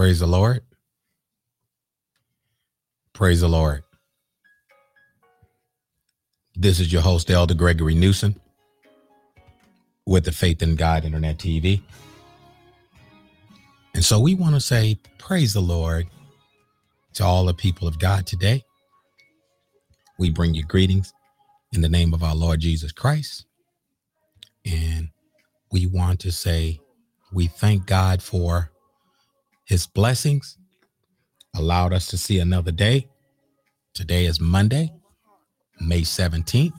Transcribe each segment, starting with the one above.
Praise the Lord. Praise the Lord. This is your host, Elder Gregory Newsom, with the Faith in God Internet TV. And so we want to say, Praise the Lord to all the people of God today. We bring you greetings in the name of our Lord Jesus Christ. And we want to say, we thank God for his blessings, allowed us to see another day. Today is Monday, May 17th,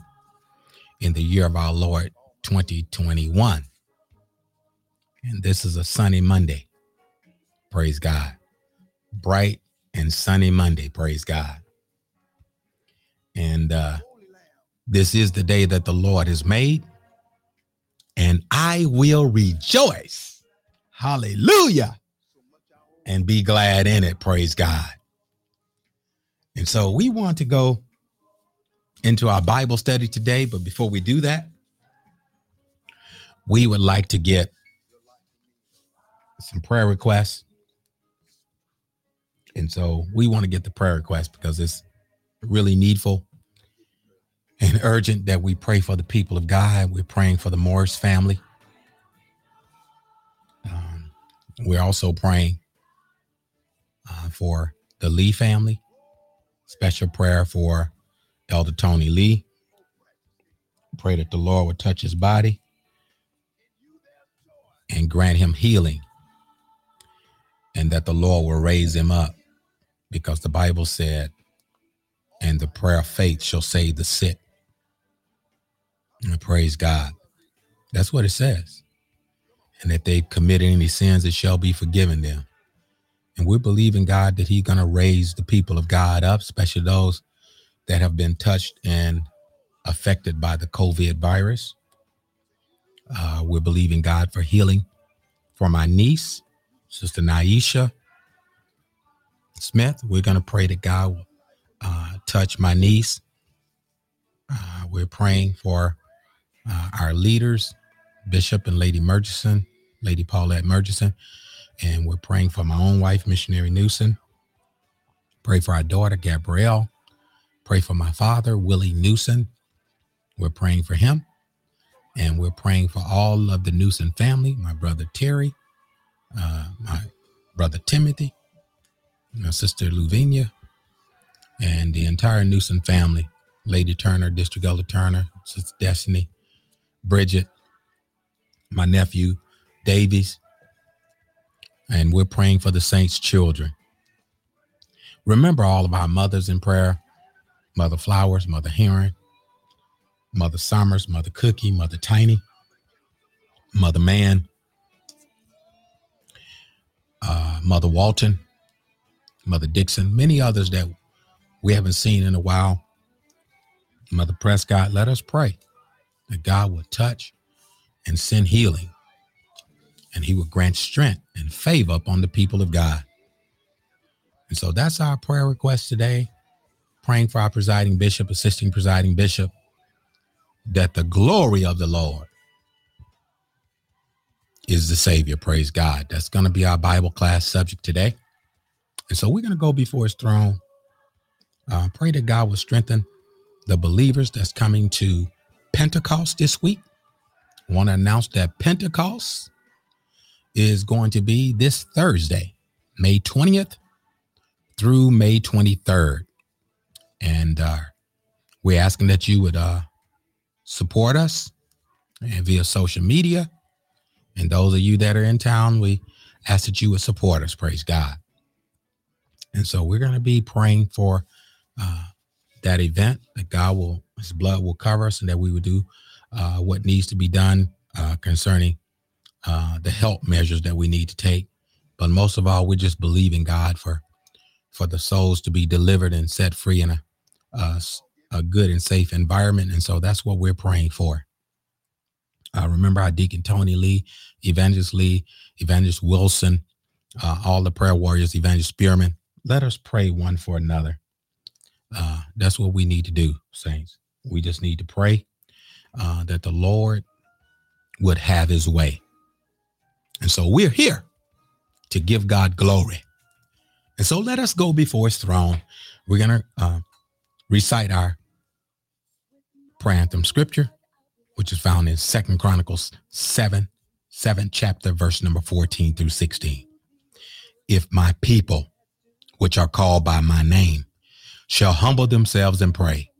in the year of our Lord 2021. And this is a sunny Monday. Praise God. Bright and sunny Monday. Praise God. And uh, this is the day that the Lord has made, and I will rejoice. Hallelujah. And be glad in it. Praise God. And so we want to go into our Bible study today. But before we do that, we would like to get some prayer requests. And so we want to get the prayer requests because it's really needful and urgent that we pray for the people of God. We're praying for the Morris family. Um, we're also praying uh, for the Lee family. Special prayer for Elder Tony Lee. Pray that the Lord would touch his body and grant him healing, and that the Lord will raise him up because the Bible said, and the prayer of faith shall save the sick. And praise God. That's what it says. And if they committed any sins, it shall be forgiven them. And we're believing God that He's going to raise the people of God up, especially those that have been touched and affected by the COVID virus. Uh, we're believing God for healing for my niece, Sister Naisha Smith. We're going to pray that God will uh, touch my niece. Uh, we're praying for uh, our leaders, Bishop and Lady Murchison, Lady Paulette Murchison, and we're praying for my own wife, Missionary Newsom. Pray for our daughter, Gabrielle. Pray for my father, Willie Newsom. We're praying for him. And we're praying for all of the Newsom family, my brother Terry, uh, my brother Timothy, my sister Luvinia, and the entire Newsom family, Lady Turner, District Elder Turner, Sister Destiny, Bridget, my nephew Davies, and we're praying for the saints' children. Remember all of our mothers in prayer Mother Flowers, Mother Heron, Mother Summers, Mother Cookie, Mother Tiny, Mother Man, uh, Mother Walton, Mother Dixon, many others that we haven't seen in a while. Mother Prescott, let us pray that God will touch and send healing, and He will grant strength and favor upon the people of God. And so that's our prayer request today. Praying for our presiding bishop, assisting presiding bishop, that the glory of the Lord is the Savior. Praise God. That's going to be our Bible class subject today. And so we're going to go before His throne. Uh, pray that God will strengthen the believers that's coming to Pentecost this week. Want to announce that Pentecost is going to be this Thursday, May 20th through May 23rd. And uh, we're asking that you would uh, support us and via social media. And those of you that are in town, we ask that you would support us. Praise God. And so we're going to be praying for uh, that event that God will, His blood will cover us, and that we would do uh, what needs to be done uh, concerning uh, the help measures that we need to take. But most of all, we just believe in God for for the souls to be delivered and set free in a uh, a good and safe environment. And so that's what we're praying for. Uh, remember our Deacon Tony Lee, Evangelist Lee, Evangelist Wilson, uh, all the prayer warriors, Evangelist Spearman. Let us pray one for another. Uh, that's what we need to do, saints. We just need to pray uh, that the Lord would have his way. And so we're here to give God glory. And so let us go before his throne. We're going to uh, recite our prayer anthem scripture, which is found in Second Chronicles 7, 7th chapter, verse number 14 through 16. If my people, which are called by my name, shall humble themselves and pray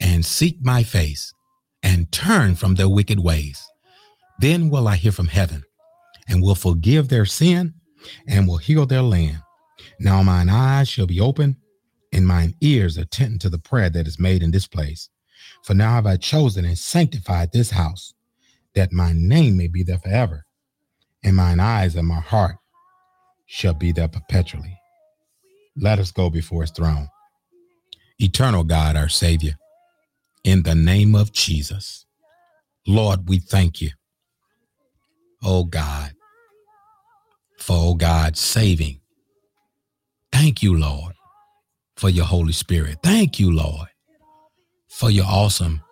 and seek my face and turn from their wicked ways, then will I hear from heaven and will forgive their sin and will heal their land. Now mine eyes shall be open and mine ears attend to the prayer that is made in this place. For now have I chosen and sanctified this house, that my name may be there forever, and mine eyes and my heart shall be there perpetually. Let us go before his throne. Eternal God, our Savior, in the name of Jesus, Lord, we thank you, oh God, for, oh God, saving. Thank you, Lord, for your Holy Spirit. Thank you, Lord, for your awesome,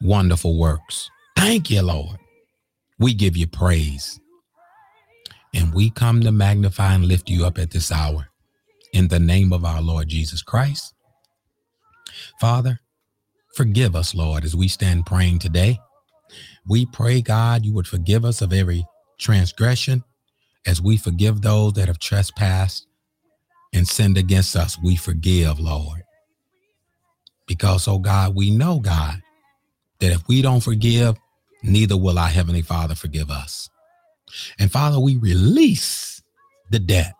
wonderful works. Thank you, Lord. We give you praise. And we come to magnify and lift you up at this hour in the name of our Lord Jesus Christ. Father, forgive us, Lord, as we stand praying today. We pray, God, you would forgive us of every transgression as we forgive those that have trespassed and sinned against us. We forgive, Lord. Because, oh God, we know, God, that if we don't forgive, neither will our Heavenly Father forgive us. And Father, we release the debt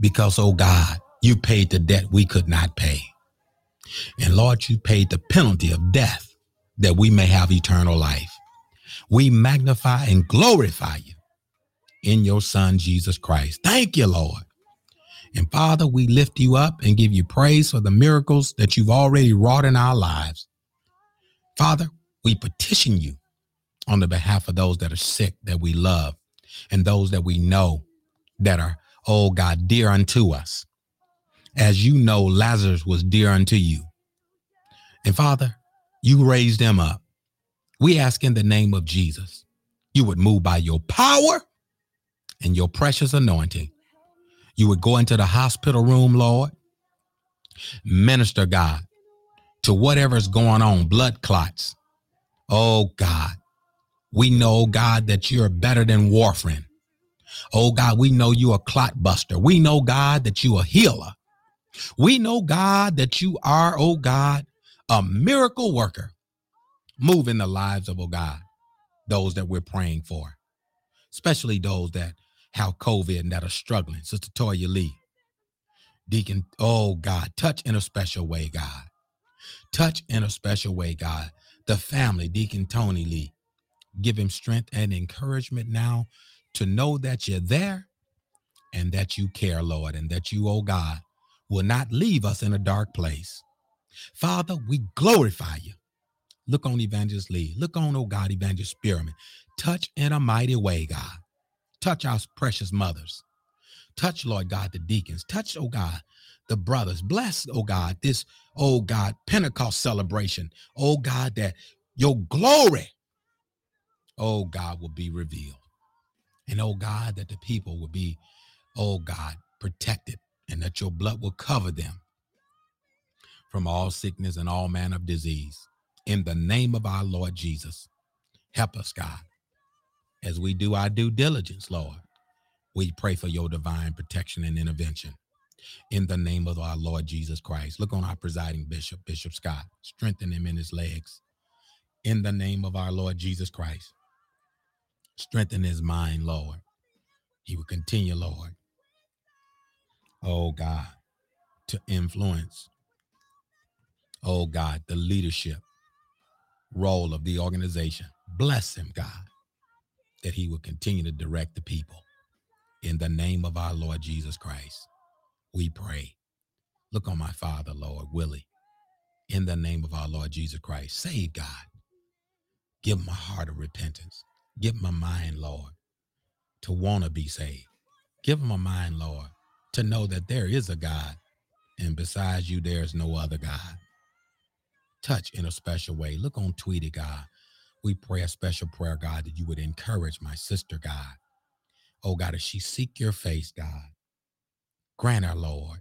because, oh God, you paid the debt we could not pay. And Lord, you paid the penalty of death that we may have eternal life. We magnify and glorify you in your Son, Jesus Christ. Thank you, Lord. And Father, we lift you up and give you praise for the miracles that you've already wrought in our lives. Father, we petition you on the behalf of those that are sick that we love and those that we know that are, oh God, dear unto us. As you know, Lazarus was dear unto you. And Father, you raised them up. We ask in the name of Jesus, you would move by your power and your precious anointing. You would go into the hospital room, Lord, minister, God, to whatever's going on, blood clots. Oh, God, we know, God, that you're better than warfarin. Oh, God, we know you're a clot buster. We know, God, that you're a healer. We know, God, that you are, oh, God, a miracle worker. Move in the lives of, oh, God, those that we're praying for, especially those that have COVID and that are struggling. Sister Toya Lee, Deacon, oh, God, touch in a special way, God. Touch in a special way, God. The family, Deacon Tony Lee, Give him strength and encouragement now to know that you're there and that you care, Lord, and that you, oh God, will not leave us in a dark place. Father, we glorify you. Look on Evangelist Lee. Look on, oh God, Evangelist Spearman. Touch in a mighty way, God. Touch our precious mothers. Touch, Lord God, the deacons. Touch, oh God, the brothers. Bless, oh God, this, oh God, Pentecost celebration. Oh God, that your glory oh God, will be revealed. And oh God, that the people will be, oh God, protected and that your blood will cover them from all sickness and all manner of disease. In the name of our Lord Jesus, help us, God, as we do our due diligence, Lord. We pray for your divine protection and intervention. In the name of our Lord Jesus Christ. Look on our presiding bishop, Bishop Scott. Strengthen him in his legs. In the name of our Lord Jesus Christ. Strengthen his mind, Lord. He will continue, Lord. Oh God, to influence, oh God, the leadership role of the organization. Bless him, God, that he will continue to direct the people. In the name of our Lord Jesus Christ, we pray. Look on my father, Lord, Willie. In the name of our Lord Jesus Christ, save God. Give a heart of repentance. Give a mind, Lord, to want to be saved. Give a mind, Lord, to know that there is a God, and besides you, there is no other God. Touch in a special way. Look on Tweety, God. We pray a special prayer, God, that you would encourage my sister, God. Oh God, as she seek your face, God, grant her, Lord,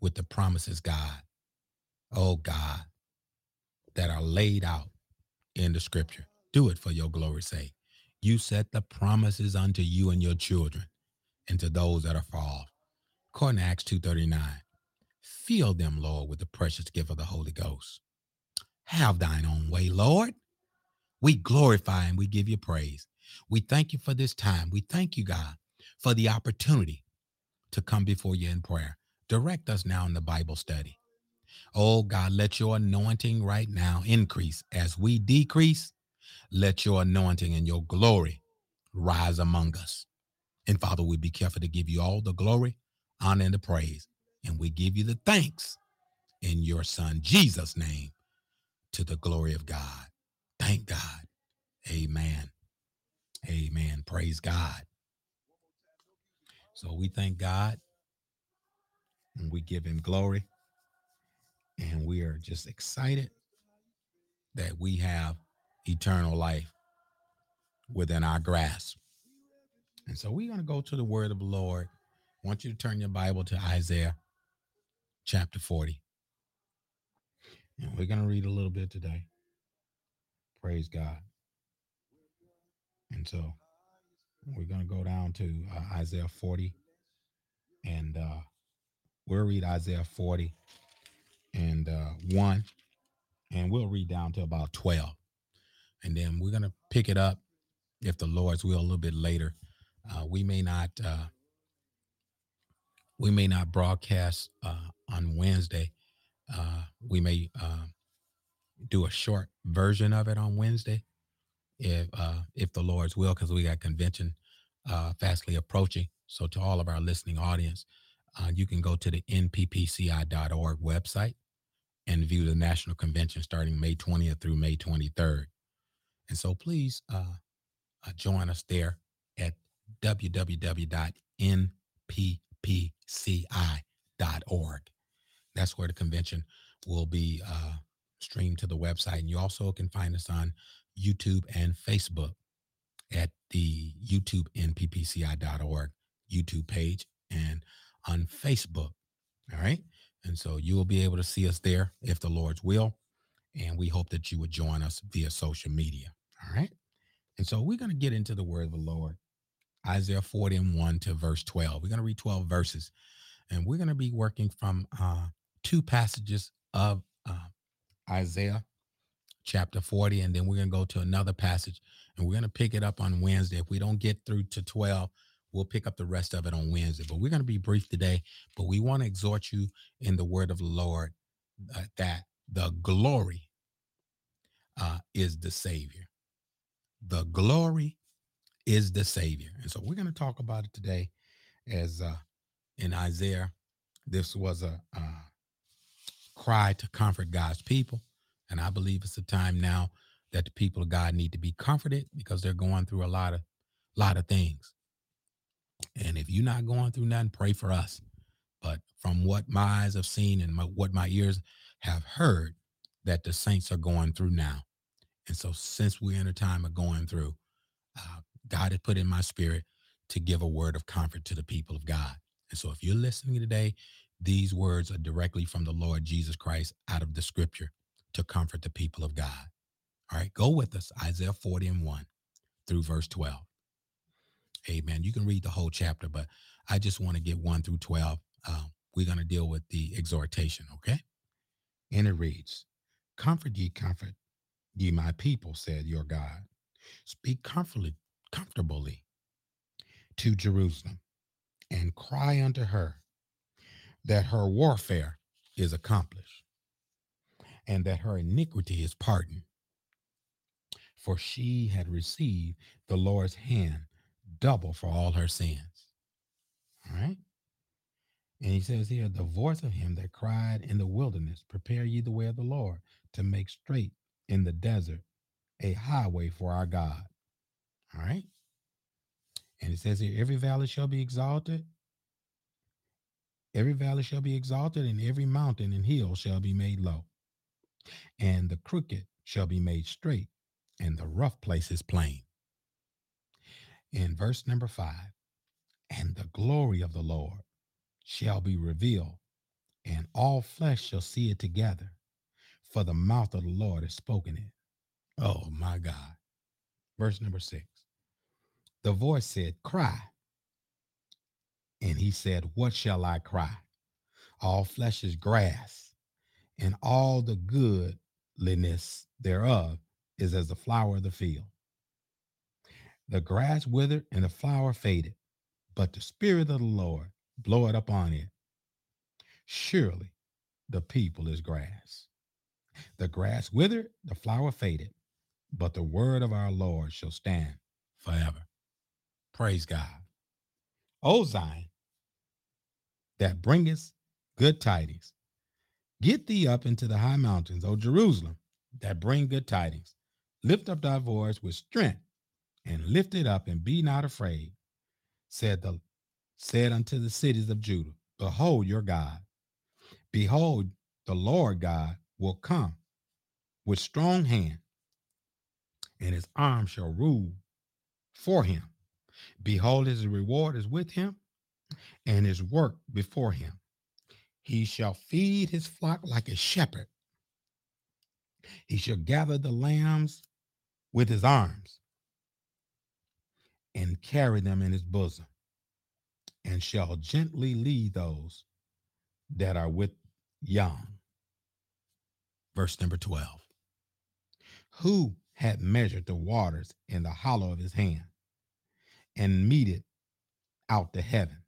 with the promises, God. Oh God, that are laid out in the scripture. Do it for your glory's sake. You set the promises unto you and your children and to those that are far off. According to Acts 2.39, fill them, Lord, with the precious gift of the Holy Ghost. Have thine own way, Lord. We glorify and we give you praise. We thank you for this time. We thank you, God, for the opportunity to come before you in prayer. Direct us now in the Bible study. Oh, God, let your anointing right now increase as we decrease. Let your anointing and your glory rise among us. And Father, we be careful to give you all the glory, honor, and the praise. And we give you the thanks in your Son, Jesus' name, to the glory of God. Thank God. Amen. Amen. Praise God. So we thank God and we give him glory. And we are just excited that we have eternal life within our grasp. And so we're going to go to the word of the Lord. I want you to turn your Bible to Isaiah chapter 40. And we're going to read a little bit today. Praise God. And so we're going to go down to uh, Isaiah 40 and uh, we'll read Isaiah 40 and uh, 1 and we'll read down to about 12. And then we're going to pick it up if the Lord's will a little bit later. Uh, we may not uh, we may not broadcast uh, on Wednesday. Uh, we may uh, do a short version of it on Wednesday, if uh, if the Lord's will, because we got convention uh, fastly approaching. So to all of our listening audience, uh, you can go to the nppci.org website and view the national convention starting May 20th through May 23rd. And so please join us there at www.nppci.org. That's where the convention will be uh, streamed to the website. And you also can find us on YouTube and Facebook at the YouTube nppci.org YouTube page and on Facebook. All right. And so you will be able to see us there if the Lord's will. And we hope that you would join us via social media. All right. And so we're going to get into the word of the Lord, Isaiah 40 and 1 to verse 12. We're going to read 12 verses, and we're going to be working from uh, two passages of uh, Isaiah chapter 40, and then we're going to go to another passage, and we're going to pick it up on Wednesday. If we don't get through to 12, we'll pick up the rest of it on Wednesday. But we're going to be brief today, but we want to exhort you in the word of the Lord uh, that the glory uh, is the Savior the glory is the Savior. And so we're going to talk about it today as uh, in Isaiah, this was a uh, cry to comfort God's people. And I believe it's a time now that the people of God need to be comforted because they're going through a lot of lot of things. And if you're not going through nothing, pray for us. But from what my eyes have seen and my, what my ears have heard, that the saints are going through now. And so, since we're in a time of going through, uh, God has put in my spirit to give a word of comfort to the people of God. And so, if you're listening today, these words are directly from the Lord Jesus Christ out of the scripture to comfort the people of God. All right, go with us, Isaiah 40 and 1 through verse 12. Amen. You can read the whole chapter, but I just want to get 1 through 12. Uh, we're going to deal with the exhortation, okay? And it reads Comfort ye, comfort Ye my people, said your God, speak comfortably, comfortably to Jerusalem and cry unto her that her warfare is accomplished and that her iniquity is pardoned. For she had received the Lord's hand double for all her sins. All right. And he says here, the voice of him that cried in the wilderness, prepare ye the way of the Lord to make straight in the desert a highway for our God. All right. And it says here, every valley shall be exalted. Every valley shall be exalted, and every mountain and hill shall be made low. And the crooked shall be made straight, and the rough places plain. in verse number five, and the glory of the Lord shall be revealed, and all flesh shall see it together, for the mouth of the Lord has spoken it. Oh my God. Verse number six. The voice said, Cry. And he said, What shall I cry? All flesh is grass, and all the goodliness thereof is as the flower of the field. The grass withered and the flower faded, but the Spirit of the Lord bloweth upon it. Surely the people is grass. The grass withered, the flower faded, but the word of our Lord shall stand forever. Praise God. O Zion, that bringeth good tidings. Get thee up into the high mountains, O Jerusalem, that bring good tidings. Lift up thy voice with strength, and lift it up, and be not afraid. Said the said unto the cities of Judah, Behold your God. Behold, the Lord God will come with strong hand, and his arm shall rule for him. Behold, his reward is with him, and his work before him. He shall feed his flock like a shepherd. He shall gather the lambs with his arms and carry them in his bosom, and shall gently lead those that are with young. Verse number 12 Who had measured the waters in the hollow of his hand and meted out the heaven?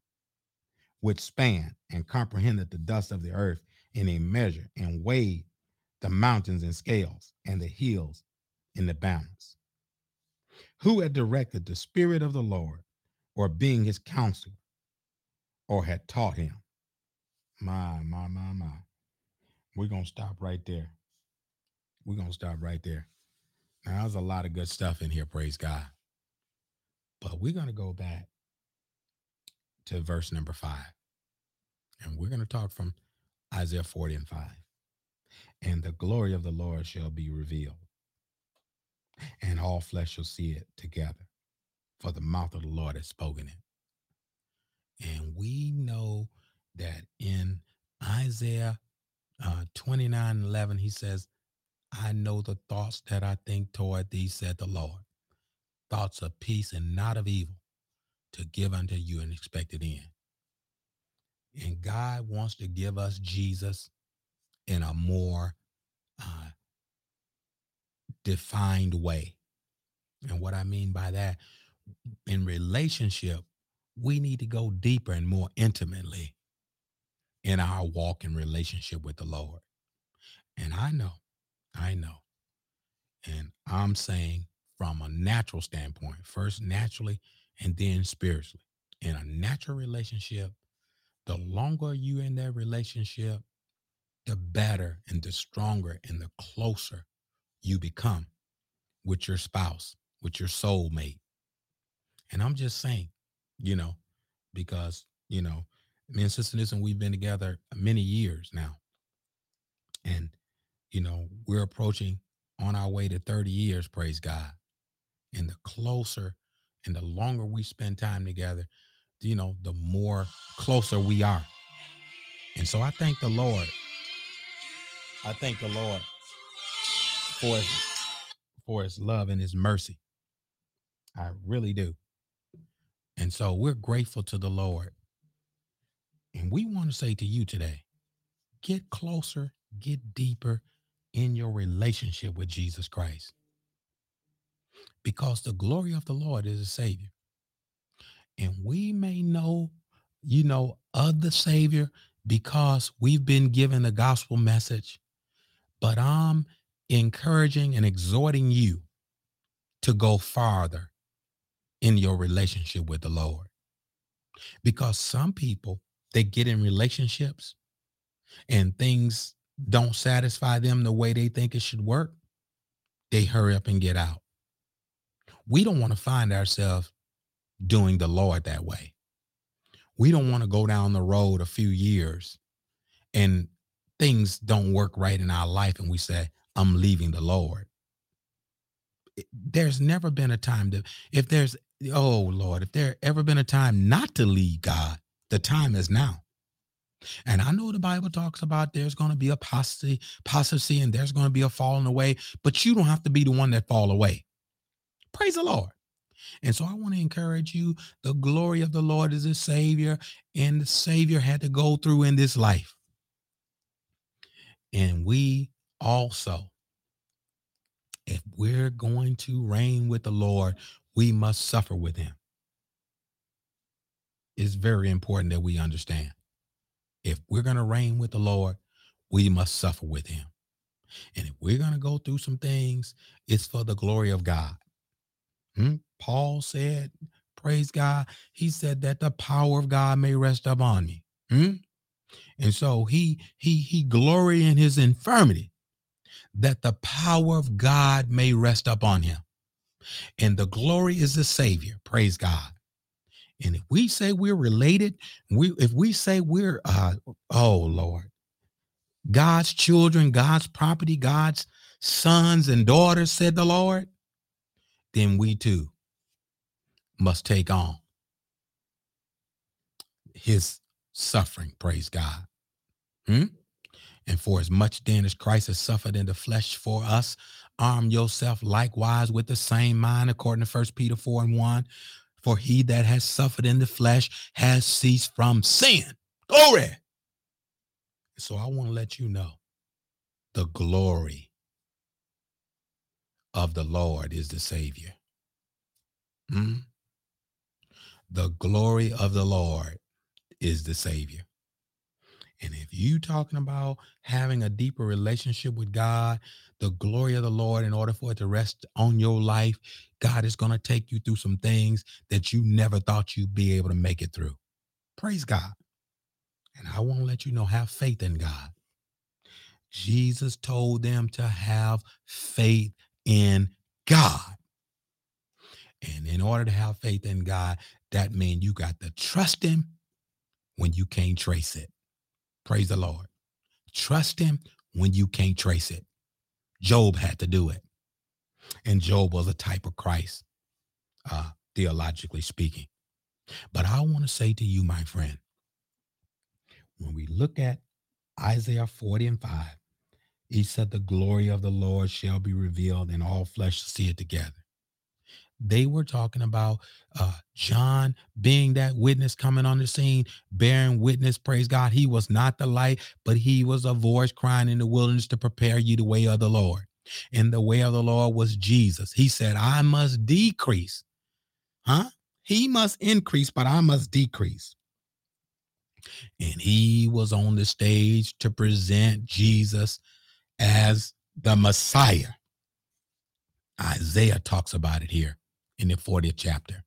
which span and comprehended the dust of the earth in a measure and weighed the mountains in scales and the hills in the balance. Who had directed the Spirit of the Lord or being his counselor or had taught him? My, my, my, my. We're going to stop right there. We're going to stop right there. Now, there's a lot of good stuff in here, praise God. But we're going to go back to verse number five. And we're going to talk from Isaiah 40 and 5. And the glory of the Lord shall be revealed, and all flesh shall see it together, for the mouth of the Lord has spoken it. And we know that in Isaiah uh, 29 11, he says, I know the thoughts that I think toward thee, said the Lord, thoughts of peace and not of evil, to give unto you an expected end. And God wants to give us Jesus in a more uh, defined way. And what I mean by that, in relationship, we need to go deeper and more intimately in our walk in relationship with the Lord. And I know, I know, and I'm saying from a natural standpoint, first naturally and then spiritually. In a natural relationship, the longer you in that relationship, the better and the stronger and the closer you become with your spouse, with your soulmate. And I'm just saying, you know, because, you know, me and Sister Nissen, we've been together many years now. And, you know, we're approaching on our way to 30 years, praise God. And the closer and the longer we spend time together, you know, the more closer we are. And so I thank the Lord. I thank the Lord for his, for his love and his mercy. I really do. And so we're grateful to the Lord. And we want to say to you today get closer, get deeper in your relationship with Jesus Christ. Because the glory of the Lord is a Savior and we may know, you know, of the Savior because we've been given the gospel message, but I'm encouraging and exhorting you to go farther in your relationship with the Lord. Because some people, they get in relationships and things don't satisfy them the way they think it should work. They hurry up and get out. We don't want to find ourselves doing the Lord that way. We don't want to go down the road a few years and things don't work right in our life and we say, I'm leaving the Lord. There's never been a time that if there's oh Lord, if there ever been a time not to leave God, the time is now. And I know the Bible talks about there's going to be apostasy, apostasy, and there's going to be a falling away, but you don't have to be the one that fall away. Praise the Lord. And so I want to encourage you. The glory of the Lord is a Savior, and the Savior had to go through in this life. And we also, if we're going to reign with the Lord, we must suffer with him. It's very important that we understand. If we're going to reign with the Lord, we must suffer with him. And if we're going to go through some things, it's for the glory of God. Hmm? Paul said, praise God. He said that the power of God may rest upon me. Hmm? And so he he he glory in his infirmity that the power of God may rest upon him. And the glory is the savior. Praise God. And if we say we're related, we if we say we're uh oh Lord, God's children, God's property, God's sons and daughters, said the Lord, then we too must take on his suffering. Praise God. Hmm? And for as much then as Christ has suffered in the flesh for us, arm yourself likewise with the same mind, according to First Peter 4 and 1. For he that has suffered in the flesh has ceased from sin. Glory. So I want to let you know the glory of the Lord is the Savior. Hmm? The glory of the Lord is the Savior. And if you talking about having a deeper relationship with God, the glory of the Lord, in order for it to rest on your life, God is going to take you through some things that you never thought you'd be able to make it through. Praise God. And I want to let you know, have faith in God. Jesus told them to have faith in God. And in order to have faith in God, that means you got to trust him when you can't trace it. Praise the Lord. Trust him when you can't trace it. Job had to do it. And Job was a type of Christ, uh, theologically speaking. But I want to say to you, my friend, when we look at Isaiah 40 and 5, he said, The glory of the Lord shall be revealed, and all flesh shall see it together. They were talking about uh, John being that witness coming on the scene, bearing witness. Praise God. He was not the light, but he was a voice crying in the wilderness to prepare you the way of the Lord. And the way of the Lord was Jesus. He said, I must decrease. Huh? He must increase, but I must decrease. And he was on the stage to present Jesus as the Messiah. Isaiah talks about it here in the 40th chapter.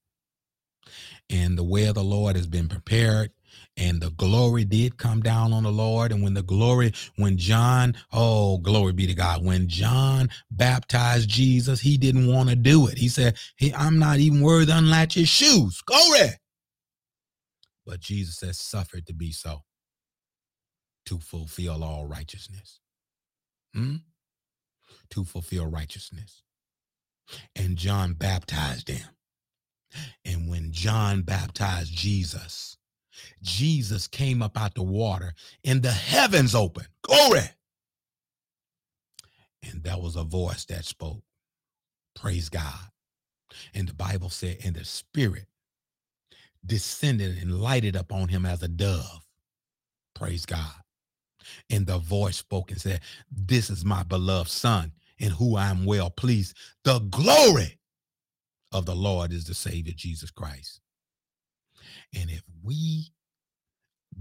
And the way of the Lord has been prepared and the glory did come down on the Lord. And when the glory, when John, oh, glory be to God, when John baptized Jesus, he didn't want to do it. He said, hey, I'm not even worthy to unlatch his shoes. Glory. But Jesus says, suffer it to be so to fulfill all righteousness. Hmm? To fulfill righteousness and John baptized him. And when John baptized Jesus, Jesus came up out the water and the heavens opened. Glory. And there was a voice that spoke. Praise God. And the Bible said, and the Spirit descended and lighted upon him as a dove. Praise God. And the voice spoke and said, This is my beloved Son in who I am well pleased. The glory of the Lord is the Savior, Jesus Christ. And if we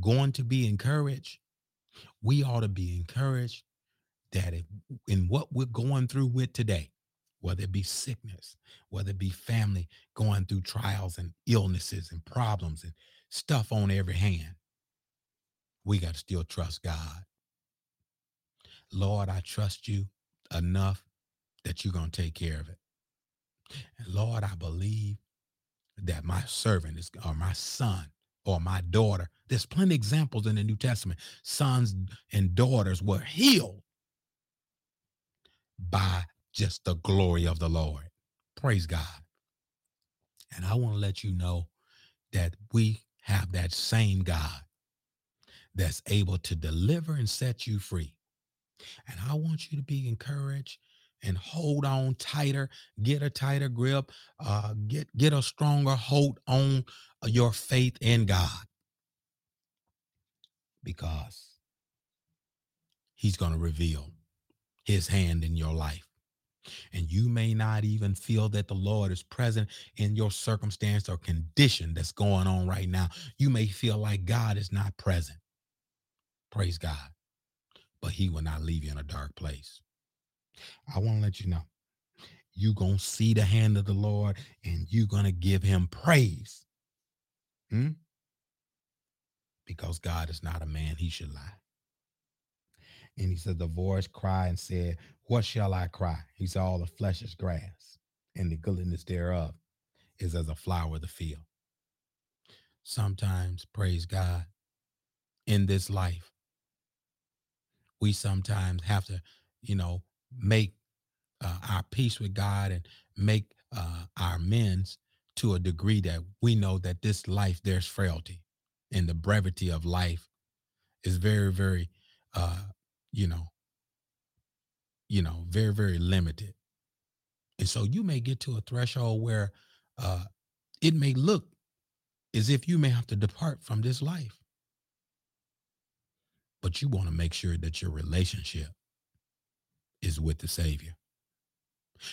going to be encouraged, we ought to be encouraged that if, in what we're going through with today, whether it be sickness, whether it be family going through trials and illnesses and problems and stuff on every hand, we got to still trust God. Lord, I trust you enough that you're going to take care of it. And Lord, I believe that my servant is, or my son, or my daughter, there's plenty examples in the New Testament. Sons and daughters were healed by just the glory of the Lord. Praise God. And I want to let you know that we have that same God that's able to deliver and set you free. And I want you to be encouraged and hold on tighter, get a tighter grip, uh, get get a stronger hold on uh, your faith in God, because He's going to reveal His hand in your life. And you may not even feel that the Lord is present in your circumstance or condition that's going on right now. You may feel like God is not present. Praise God. But He will not leave you in a dark place. I want to let you know you're going to see the hand of the Lord and you're going to give him praise. Hmm? Because God is not a man, he should lie. And he said, The voice cried and said, What shall I cry? He said, All the flesh is grass, and the goodness thereof is as a flower of the field. Sometimes, praise God, in this life, we sometimes have to, you know, make uh, our peace with God and make uh, our amends to a degree that we know that this life there's frailty and the brevity of life is very very uh you know you know very very limited. And so you may get to a threshold where uh it may look as if you may have to depart from this life but you want to make sure that your relationship is with the savior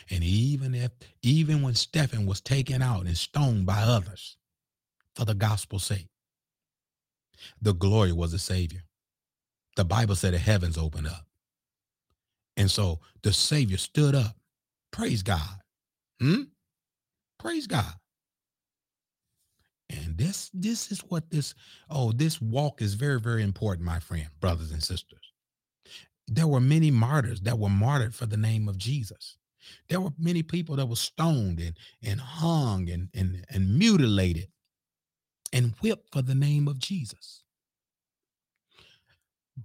and even if, even when Stephen was taken out and stoned by others for the gospel's sake, the glory was the Savior. The Bible said the heavens opened up. And so the Savior stood up. Praise God. Hmm? Praise God. And this this is what this oh this walk is very very important my friend brothers and sisters. There were many martyrs that were martyred for the name of Jesus. There were many people that were stoned and, and hung and, and, and mutilated and whipped for the name of Jesus.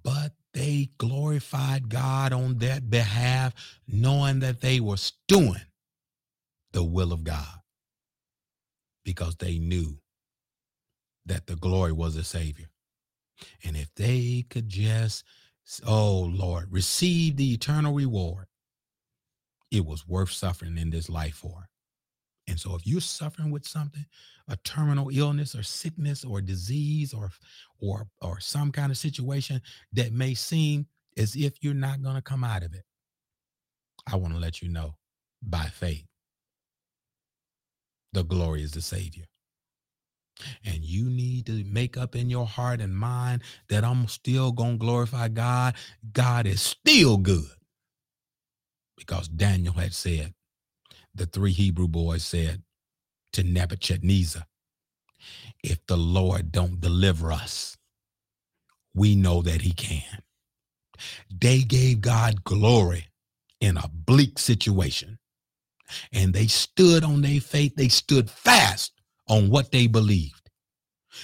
But they glorified God on that behalf, knowing that they were doing the will of God because they knew that the glory was the Savior. And if they could just, oh Lord, receive the eternal reward it was worth suffering in this life for. And so if you're suffering with something, a terminal illness or sickness or disease or or or some kind of situation that may seem as if you're not going to come out of it, I want to let you know by faith the glory is the savior. And you need to make up in your heart and mind that I'm still going to glorify God. God is still good because Daniel had said, the three Hebrew boys said to Nebuchadnezzar, if the Lord don't deliver us, we know that he can. They gave God glory in a bleak situation. And they stood on their faith. They stood fast on what they believed.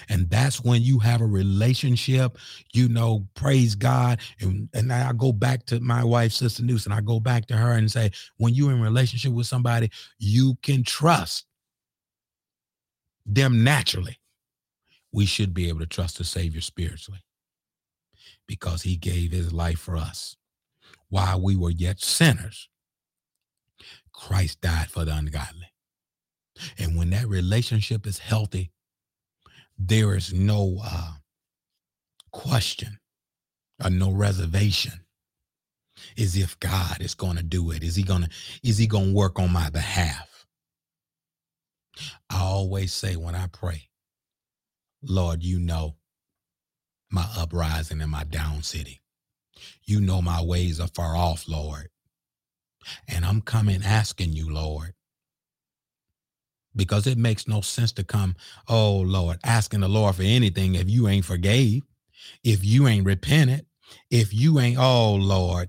And that's when you have a relationship, you know, praise God. And, and I go back to my wife, Sister Newsom. I go back to her and say, when you're in relationship with somebody, you can trust them naturally. We should be able to trust the Savior spiritually because he gave his life for us. While we were yet sinners, Christ died for the ungodly. And when that relationship is healthy, there is no uh, question or no reservation is if God is going to do it. Is he going to is he going to work on my behalf? I always say when I pray, Lord, you know my uprising and my downsitting. You know my ways are far off, Lord. And I'm coming asking you, Lord, because it makes no sense to come, oh Lord, asking the Lord for anything if you ain't forgave, if you ain't repented, if you ain't, oh Lord,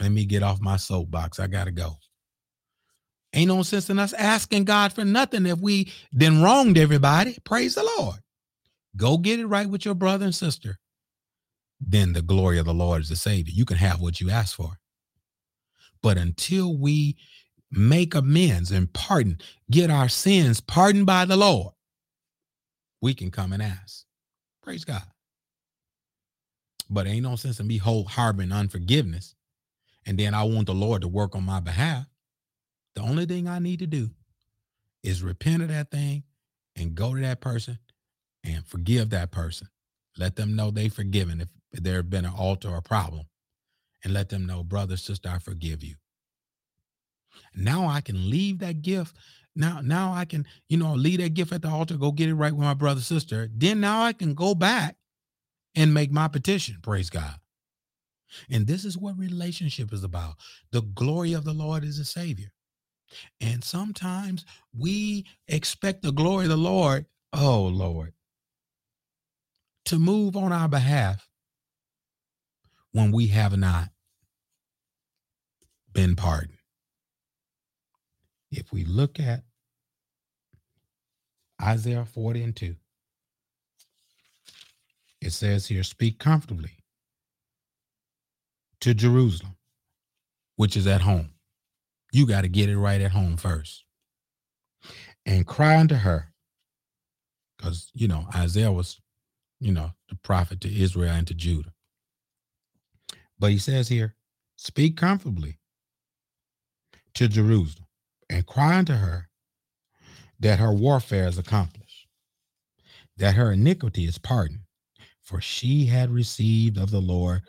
let me get off my soapbox. I gotta go. Ain't no sense in us asking God for nothing if we then wronged everybody. Praise the Lord. Go get it right with your brother and sister. Then the glory of the Lord is the Savior. You can have what you ask for. But until we make amends and pardon, get our sins pardoned by the Lord, we can come and ask. Praise God. But ain't no sense in me hold harboring unforgiveness. And then I want the Lord to work on my behalf. The only thing I need to do is repent of that thing and go to that person and forgive that person. Let them know they forgiven if there have been an altar or problem. And let them know, brother, sister, I forgive you. Now I can leave that gift. Now, now I can, you know, leave that gift at the altar, go get it right with my brother, sister. Then now I can go back and make my petition. Praise God. And this is what relationship is about. The glory of the Lord is a savior. And sometimes we expect the glory of the Lord, oh Lord, to move on our behalf when we have not been pardoned. If we look at Isaiah 40 and 2, it says here, speak comfortably to Jerusalem, which is at home. You got to get it right at home first. And cry unto her, because, you know, Isaiah was, you know, the prophet to Israel and to Judah. But he says here, speak comfortably to Jerusalem and cry unto her that her warfare is accomplished, that her iniquity is pardoned, for she had received of the Lord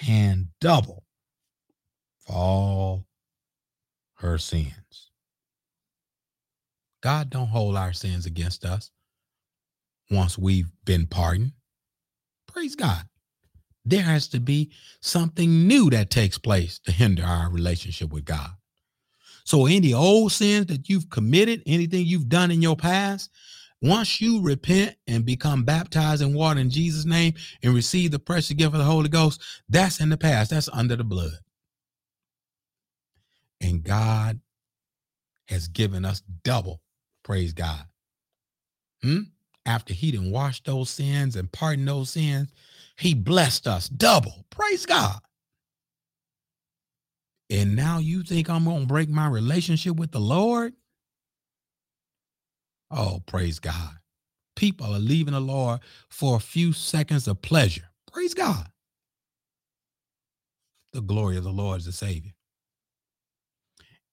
hand double for all her sins. God don't hold our sins against us once we've been pardoned. Praise God. There has to be something new that takes place to hinder our relationship with God. So, any old sins that you've committed, anything you've done in your past, once you repent and become baptized in water in Jesus' name and receive the precious gift of the Holy Ghost, that's in the past. That's under the blood. And God has given us double. Praise God. Hmm? After he didn't wash those sins and pardon those sins, he blessed us double. Praise God. And now you think I'm going to break my relationship with the Lord? Oh, praise God. People are leaving the Lord for a few seconds of pleasure. Praise God. The glory of the Lord is the Savior.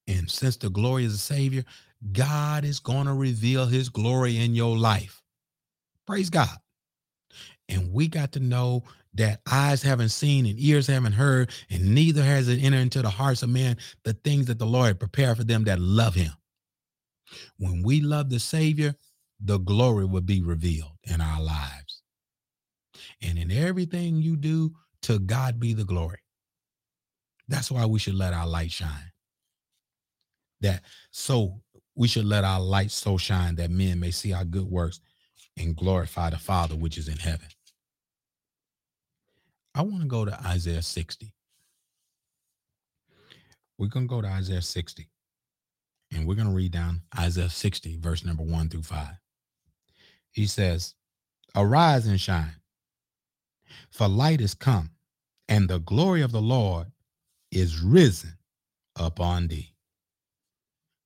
And since the glory is the Savior, God is going to reveal his glory in your life. Praise God. And we got to know that eyes haven't seen and ears haven't heard, and neither has it entered into the hearts of men the things that the Lord prepared for them that love him. When we love the Savior, the glory will be revealed in our lives. And in everything you do, to God be the glory. That's why we should let our light shine. That so we should let our light so shine that men may see our good works and glorify the Father which is in heaven. I want to go to Isaiah 60. We're going to go to Isaiah 60. And we're going to read down Isaiah 60, verse number one through five. He says, Arise and shine, for light is come, and the glory of the Lord is risen upon thee.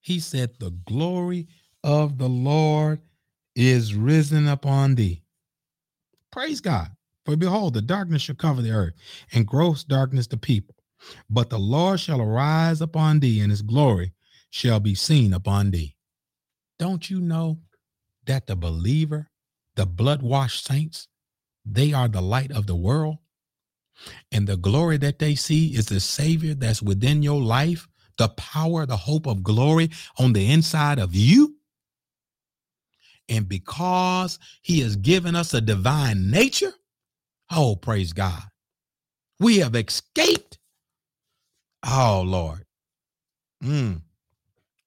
He said, The glory of the Lord is risen upon thee. Praise God. For behold, the darkness shall cover the earth, and gross darkness the people. But the Lord shall arise upon thee, and his glory shall be seen upon thee. Don't you know that the believer, the blood washed saints, they are the light of the world? And the glory that they see is the Savior that's within your life, the power, the hope of glory on the inside of you. And because He has given us a divine nature, oh, praise God, we have escaped. Oh, Lord. Mm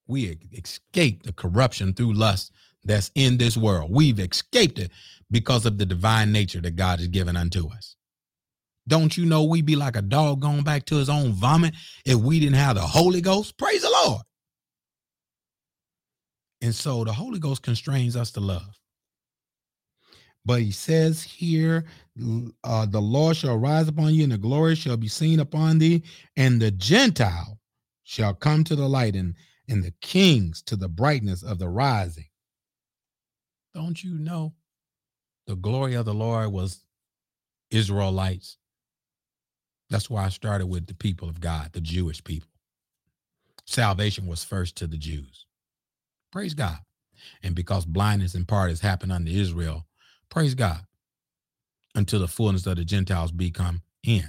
we escaped the corruption through lust that's in this world. We've escaped it because of the divine nature that God has given unto us. Don't you know we would be like a dog going back to his own vomit if we didn't have the Holy Ghost? Praise the Lord. And so the Holy Ghost constrains us to love. But he says here, uh, the Lord shall rise upon you, and the glory shall be seen upon thee, and the Gentile shall come to the light and, and the kings to the brightness of the rising. Don't you know the glory of the Lord was Israelites? That's why I started with the people of God, the Jewish people. Salvation was first to the Jews. Praise God. And because blindness in part has happened unto Israel, praise God, until the fullness of the Gentiles become in.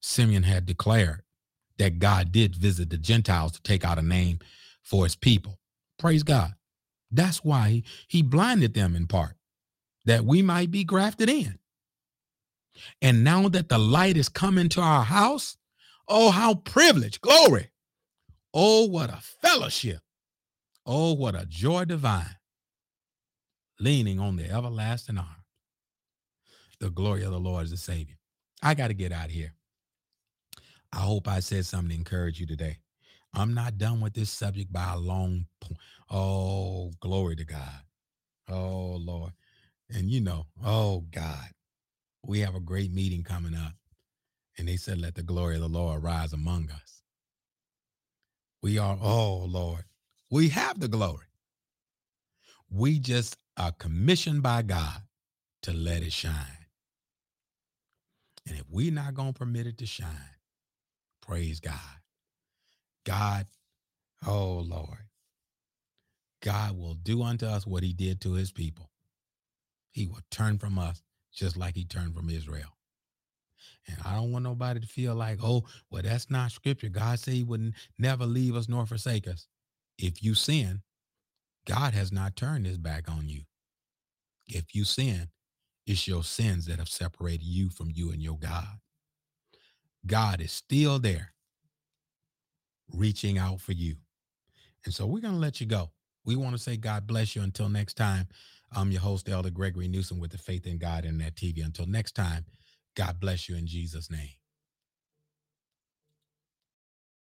Simeon had declared that God did visit the Gentiles to take out a name for his people. Praise God. That's why he, he blinded them in part, that we might be grafted in. And now that the light is coming to our house, oh, how privileged, glory. Oh, what a fellowship. Oh, what a joy divine, leaning on the everlasting arm. The glory of the Lord is the Savior. I got to get out of here. I hope I said something to encourage you today. I'm not done with this subject by a long point. Oh, glory to God. Oh, Lord. And you know, oh, God, we have a great meeting coming up. And they said, let the glory of the Lord rise among us. We are, oh, Lord, we have the glory. We just are commissioned by God to let it shine. And if we're not going to permit it to shine, Praise God. God, oh Lord, God will do unto us what he did to his people. He will turn from us just like he turned from Israel. And I don't want nobody to feel like, oh, well, that's not scripture. God said he would never leave us nor forsake us. If you sin, God has not turned his back on you. If you sin, it's your sins that have separated you from you and your God. God is still there reaching out for you. And so we're going to let you go. We want to say God bless you until next time. I'm your host, Elder Gregory Newsom with the Faith in God Internet TV. Until next time, God bless you in Jesus' name.